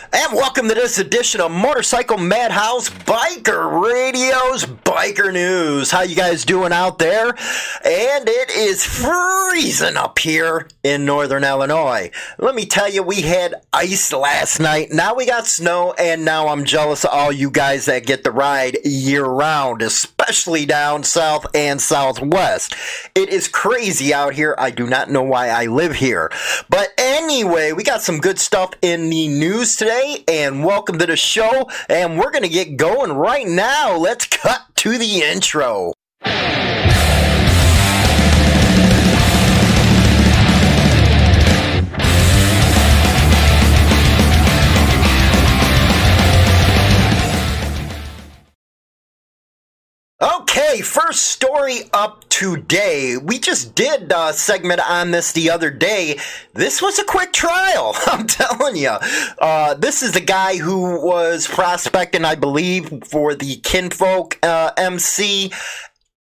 And welcome to this edition of Motorcycle Madhouse Biker Radio's Biker News. How you guys doing out there? And it is freezing up here in northern Illinois. Let me tell you, we had ice last night. Now we got snow, and now I'm jealous of all you guys that get to ride year round, especially down south and southwest. It is crazy out here. I do not know why I live here. But anyway, we got some good stuff in the news today today, and welcome to the show. And we're going to get going right now. Let's cut to the intro. Okay, first story up today. We just did a segment on this the other day. This was a quick trial, I'm telling you. Uh, this is the guy who was prospecting, I believe, for the Kinfolk uh, MC.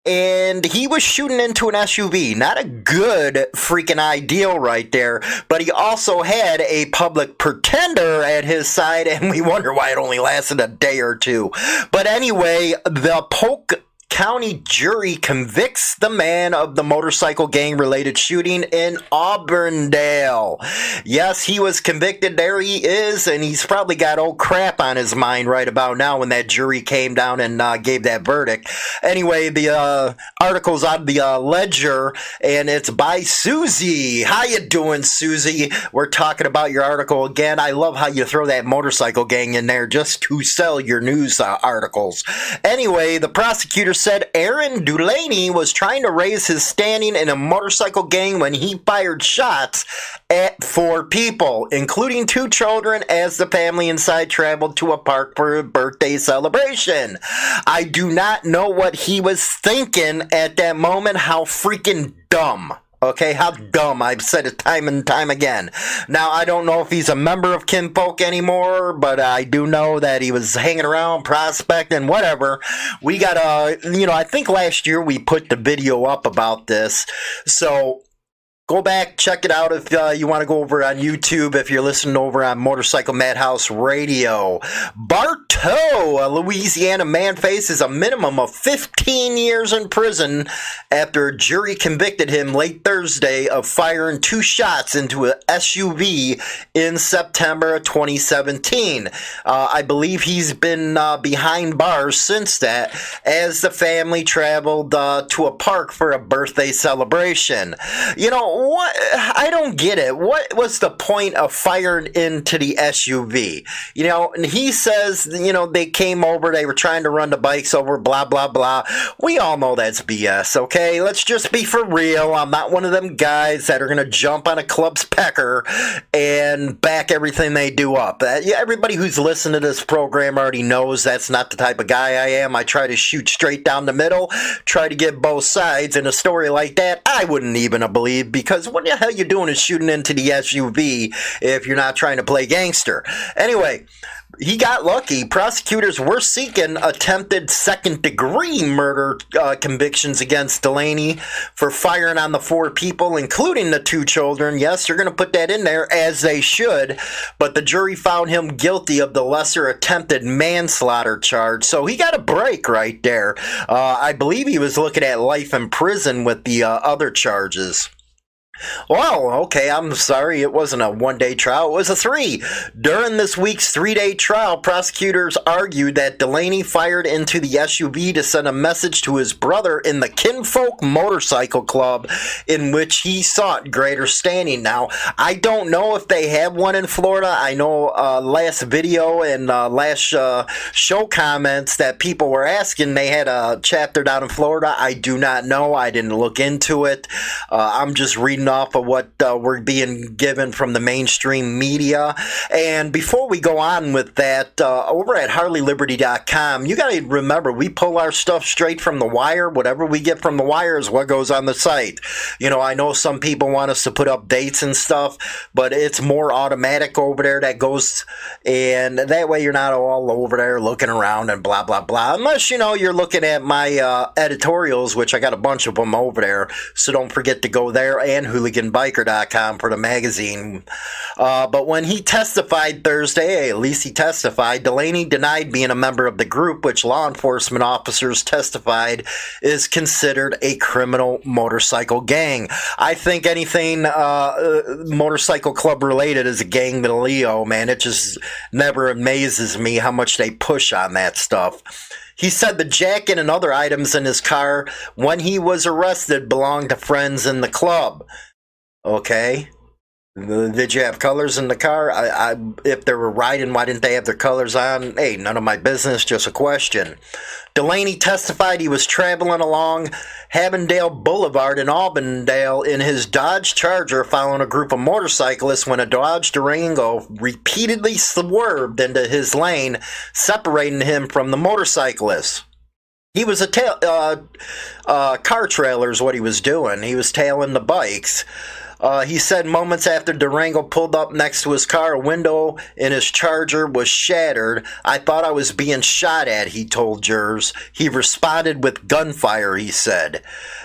And he was shooting into an SUV. Not a good freaking ideal right there. But he also had a public pretender at his side, and we wonder why it only lasted a day or two. But anyway, the Polk county jury convicts the man of the motorcycle gang related shooting in Auburndale. Yes, he was convicted. There he is, and he's probably got old crap on his mind right about now when that jury came down and uh, gave that verdict. Anyway, the uh, article's on the uh, Ledger, and it's by Susie. How you doing, Susie? We're talking about your article again. I love how you throw that motorcycle gang in there just to sell your news uh, articles. Anyway, the prosecutor said Aaron Delaney was trying to raise his standing in a motorcycle gang when he fired shots at four people, including two children, as the family inside traveled to a park for a birthday celebration. I do not know what he was thinking at that moment, how freaking dumb. Okay, how dumb. I've said it time and time again. Now, I don't know if he's a member of Kinfolk anymore, but I do know that he was hanging around, prospecting, whatever. We got a, you know, I think last year we put the video up about this. So Go back, check it out if uh, you want to go over on YouTube, if you're listening over on Motorcycle Madhouse Radio. Bartow, a Louisiana man, faces a minimum of 15 years in prison after a jury convicted him late Thursday of firing two shots into an SUV in September of 2017. Uh, I believe he's been uh, behind bars since that as the family traveled uh, to a park for a birthday celebration. You know, what I don't get it. What was the point of firing into the SUV? You know, and he says, you know, they came over, they were trying to run the bikes over, blah blah blah. We all know that's BS. Okay, let's just be for real. I'm not one of them guys that are gonna jump on a club's pecker and back everything they do up. Uh, everybody who's listened to this program already knows that's not the type of guy I am. I try to shoot straight down the middle, try to get both sides. In a story like that, I wouldn't even have believed because what the hell you doing is shooting into the SUV if you're not trying to play gangster. Anyway, he got lucky. Prosecutors were seeking attempted second degree murder uh, convictions against Delaney for firing on the four people, including the two children. Yes, they're going to put that in there as they should, but the jury found him guilty of the lesser attempted manslaughter charge. So he got a break right there. Uh, I believe he was looking at life in prison with the uh, other charges. Well, okay, I'm sorry it wasn't a one day trial, it was a three. During this week's three day trial, prosecutors argued that Delaney fired into the SUV to send a message to his brother in the Kinfolk Motorcycle Club, in which he sought greater standing. Now, I don't know if they have one in Florida. I know uh, last video and uh, last uh, show comments that people were asking, they had a chapter down in Florida. I do not know. I didn't look into it. Uh, I'm just reading off of what uh, we're being given from the mainstream media. And before we go on with that, uh, over at HarleyLiberty.com, you got to remember we pull our stuff straight from the wire. Whatever we get from the wire is what goes on the site. You know, I know some people want us to put up dates and stuff, but it's more automatic over there that goes, and that way you're not all over there looking around and blah, blah, blah. Unless, you know, you're looking at my uh, editorials, which I got a bunch of them over there. So don't forget to go there and hooliganbiker.com for the magazine. Uh, but when he testified Thursday, at least he testified, Delaney denied being a member of the group, which law enforcement officers testified is considered a criminal motorcycle gang. I think anything uh, uh motorcycle club related is a gang to Leo, man. It just never amazes me how much they push on that stuff. He said the jacket and other items in his car when he was arrested belonged to friends in the club. Okay. Did you have colors in the car? I, I, if they were riding, why didn't they have their colors on? Hey, none of my business, just a question. Delaney testified he was traveling along Havendale Boulevard in Auburndale in his Dodge Charger following a group of motorcyclists when a Dodge Durango repeatedly swerved into his lane, separating him from the motorcyclists. He was a tail, uh, uh, car trailer is what he was doing. He was tailing the bikes. Uh, he said moments after Durango pulled up next to his car, a window in his Charger was shattered. I thought I was being shot at, he told jurors. He responded with gunfire, he said.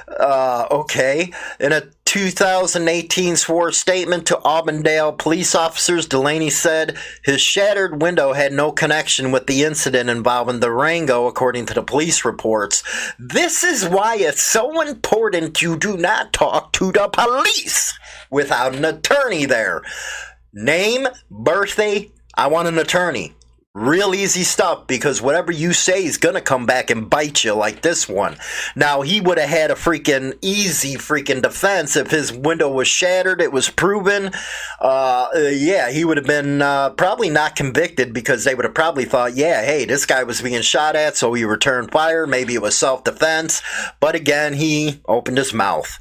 Uh, okay. In a 2018 swore statement to Auburndale police officers, Delaney said his shattered window had no connection with the incident involving the Rango, according to the police reports. This is why it's so important you do not talk to the police without an attorney there. Name, birthday, I want an attorney. Real easy stuff because whatever you say is going to come back and bite you like this one. Now, he would have had a freaking easy freaking defense if his window was shattered, it was proven. Uh, yeah, he would have been uh, probably not convicted because they would have probably thought, yeah, hey, this guy was being shot at, so he returned fire. Maybe it was self defense. But again, he opened his mouth.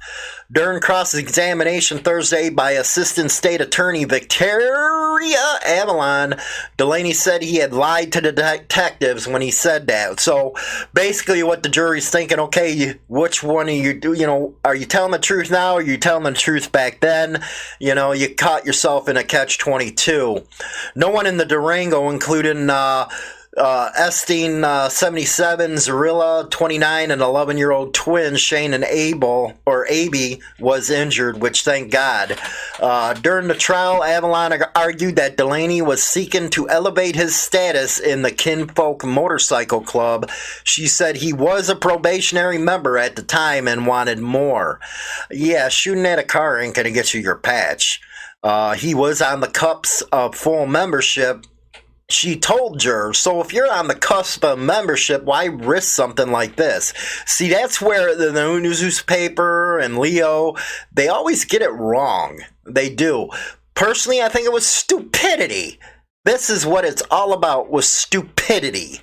During cross examination Thursday by Assistant State Attorney Victoria Avalon, Delaney said he had lied to the detectives when he said that. So basically, what the jury's thinking okay, which one are you, do? you know, are you telling the truth now or are you telling the truth back then? You know, you caught yourself in a catch 22. No one in the Durango, including, uh, uh, uh, 77, Zarilla, 29, and 11 year old twins, Shane and Abel, or Aby, was injured, which thank God. Uh, during the trial, Avalon argued that Delaney was seeking to elevate his status in the Kinfolk Motorcycle Club. She said he was a probationary member at the time and wanted more. Yeah, shooting at a car ain't to get you your patch. Uh, he was on the cups of full membership she told jurors, so if you're on the cusp of membership, why risk something like this? See, that's where the, newspaper and Leo, they always get it wrong. They do. Personally, I think it was stupidity. This is what it's all about was stupidity.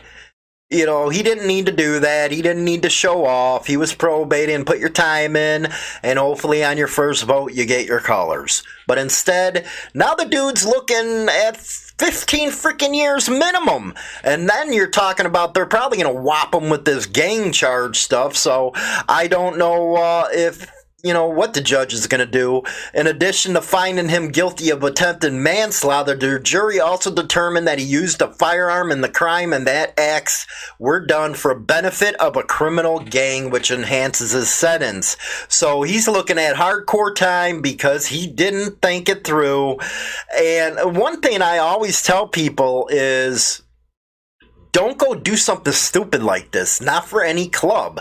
You know, he didn't need to do that. He didn't need to show off. He was probating, put your time in, and hopefully on your first vote you get your colors. But instead, now the dude's looking at 15 freaking years minimum. And then you're talking about they're probably going to whop him with this gang charge stuff. So I don't know uh, if you know what the judge is going to do. In addition to finding him guilty of attempted manslaughter, the jury also determined that he used a firearm in the crime and that acts were done for benefit of a criminal gang, which enhances his sentence. So he's looking at hardcore time because he didn't think it through. And one thing I always tell people is don't go do something stupid like this, not for any club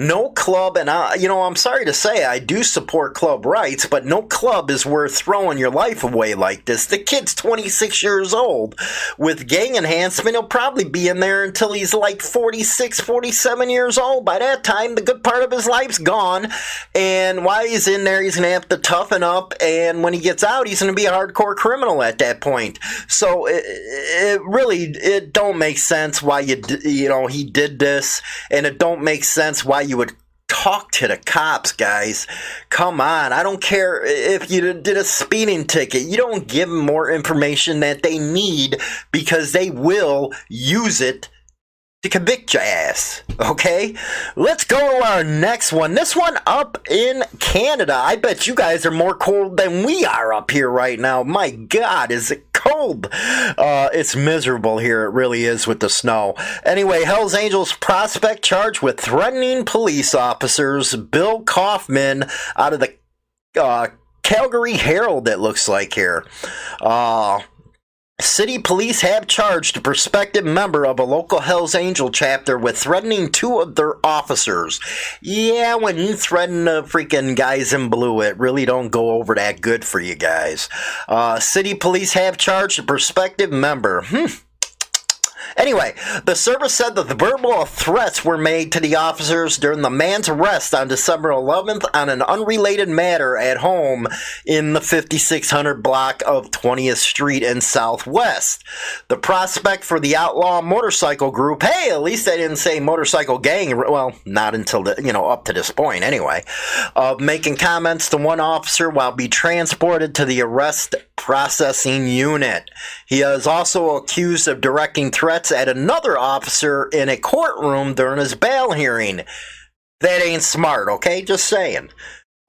no club, and I, you know, I'm sorry to say, I do support club rights, but no club is worth throwing your life away like this. The kid's 26 years old. With gang enhancement, he'll probably be in there until he's like 46, 47 years old. By that time, the good part of his life's gone. And while he's in there, he's going to have to toughen up. And when he gets out, he's going to be a hardcore criminal at that point. So it, it really, it don't make sense why you, you know, he did this. And it don't make sense why you would talk to the cops, guys. Come on. I don't care if you did a speeding ticket. You don't give them more information that they need because they will use it to convict your ass. Okay? Let's go to our next one. This one up in Canada. I bet you guys are more cold than we are up here right now. My God, is it cold? Uh, it's miserable here. It really is with the snow. Anyway, Hells Angels prospect charged with threatening police officers. Bill Kaufman out of the uh, Calgary Herald, it looks like here. Uh, City police have charged a prospective member of a local Hells Angel chapter with threatening two of their officers. Yeah, when you threaten the freaking guys in blue, it really don't go over that good for you guys. Uh, city police have charged a prospective member. Hmm. Anyway, the service said that the verbal threats were made to the officers during the man's arrest on December 11th on an unrelated matter at home in the 5600 block of 20th Street in Southwest. The prospect for the outlaw motorcycle group, hey, at least they didn't say motorcycle gang, well, not until, the, you know, up to this point anyway, of making comments to one officer while be transported to the arrest processing unit. He is also accused of directing threats at another officer in a courtroom during his bail hearing. That ain't smart, okay? Just saying.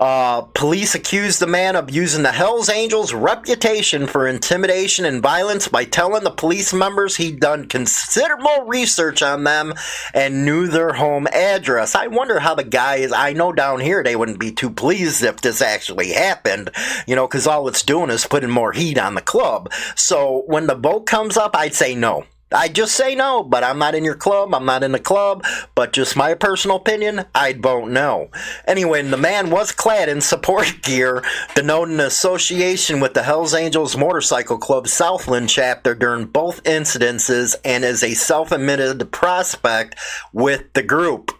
Uh, police accused the man of using the Hells Angels' reputation for intimidation and violence by telling the police members he'd done considerable research on them and knew their home address. I wonder how the guys, I know down here they wouldn't be too pleased if this actually happened, you know, because all it's doing is putting more heat on the club. So when the vote comes up, I'd say no. I just say no, but I'm not in your club. I'm not in the club. But just my personal opinion, I don't know. Anyway, the man was clad in support gear, denoting association with the Hells Angels Motorcycle Club Southland chapter during both incidences and is a self admitted prospect with the group.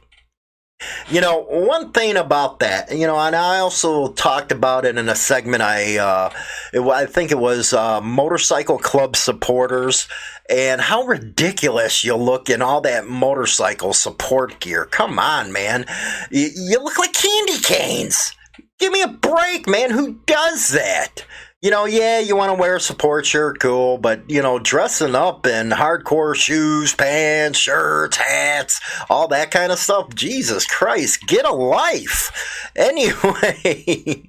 You know, one thing about that, you know, and I also talked about it in a segment. I, uh, it, I think it was uh, motorcycle club supporters, and how ridiculous you look in all that motorcycle support gear. Come on, man, you, you look like candy canes. Give me a break, man. Who does that? You know, yeah, you want to wear a support shirt, cool, but you know, dressing up in hardcore shoes, pants, shirts, hats, all that kind of stuff. Jesus Christ, get a life. Anyway,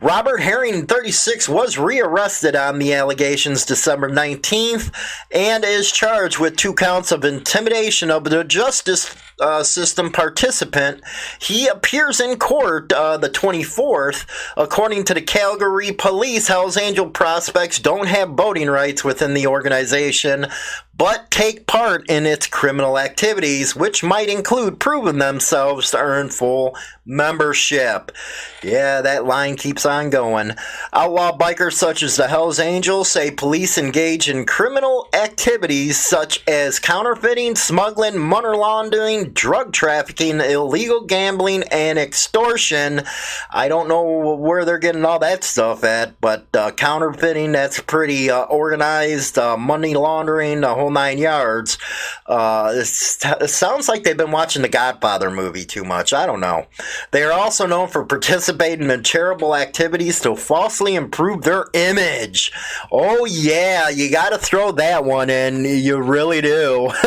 Robert Herring, 36, was rearrested on the allegations December 19th and is charged with two counts of intimidation of the justice uh, system participant. He appears in court uh, the 24th, according to the Calgary Police. Hells Angel prospects don't have voting rights within the organization, but take part in its criminal activities, which might include proving themselves to earn full membership. Yeah, that line keeps on going. Outlaw bikers such as the Hells Angels say police engage in criminal activities such as counterfeiting, smuggling, money laundering, drug trafficking, illegal gambling, and extortion. I don't know where they're getting all that stuff at, but uh, counterfeiting, that's pretty uh, organized, uh, money laundering, the whole nine yards. Uh, it sounds like they've been watching the Godfather movie too much. I don't know. They are also known for participating in charitable activities to falsely improve their image. Oh, yeah, you got to throw that one in. You really do.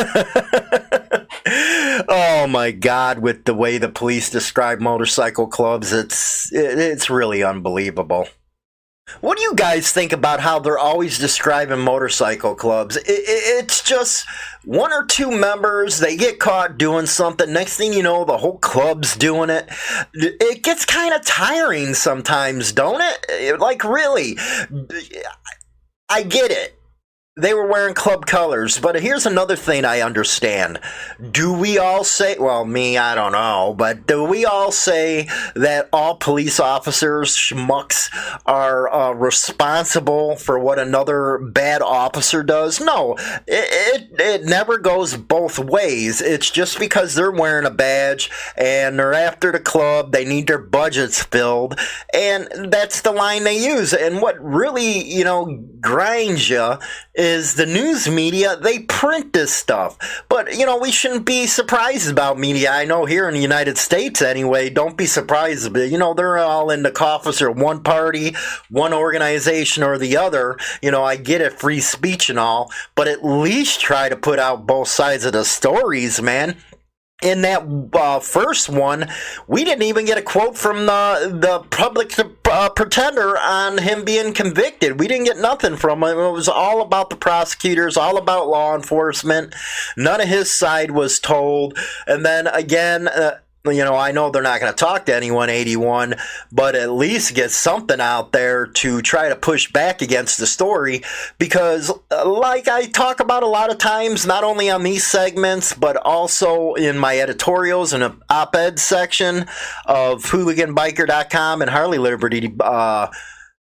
oh my god with the way the police describe motorcycle clubs it's it's really unbelievable what do you guys think about how they're always describing motorcycle clubs? It, it, it's just one or two members, they get caught doing something. Next thing you know, the whole club's doing it. It gets kind of tiring sometimes, don't it? Like, really. I get it they were wearing club colors. But here's another thing I understand. Do we all say, well, me, I don't know, but do we all say that all police officers, schmucks, are uh, responsible for what another bad officer does? No, it, it, it never goes both ways. It's just because they're wearing a badge and they're after the club, they need their budgets filled, and that's the line they use. And what really, you know, grinds you is the news media, they print this stuff. But, you know, we shouldn't be surprised about media. I know here in the United States, anyway, don't be surprised. But, you know, they're all in the coffers or one party, one organization or the other. You know, I get it, free speech and all, but at least try to put out both sides of the stories, man in that uh, first one, we didn't even get a quote from the the public uh, pretender on him being convicted. We didn't get nothing from him. It was all about the prosecutors, all about law enforcement. None of his side was told. And then again. Uh, you know, I know they're not going to talk to anyone 81, but at least get something out there to try to push back against the story because, uh, like I talk about a lot of times, not only on these segments, but also in my editorials and op ed section of hooliganbiker.com and Harley Liberty. Uh,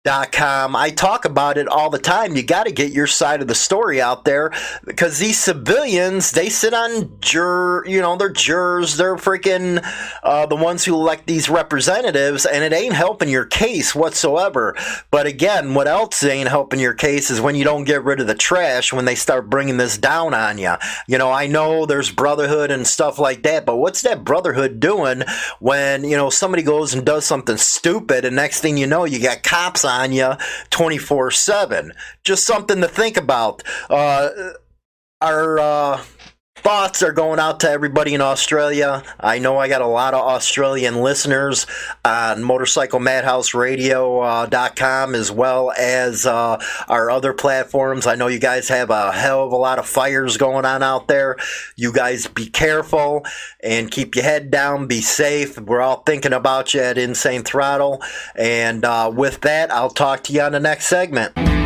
com. I talk about it all the time. You got to get your side of the story out there because these civilians, they sit on jur, you know, they're jurors, they're freaking uh, the ones who elect these representatives, and it ain't helping your case whatsoever. But again, what else ain't helping your case is when you don't get rid of the trash when they start bringing this down on you. You know, I know there's brotherhood and stuff like that, but what's that brotherhood doing when you know somebody goes and does something stupid, and next thing you know, you got cops on you 24 7. Just something to think about. Uh, our uh, thoughts are going out to everybody in Australia. I know I got a lot of Australian listeners on motorcyclemadhouseradio.com uh, as well as uh, our other platforms. I know you guys have a hell of a lot of fires going on out there. You guys be careful and keep your head down. Be safe. We're all thinking about you at Insane Throttle. And uh, with that, I'll talk to you on the next segment.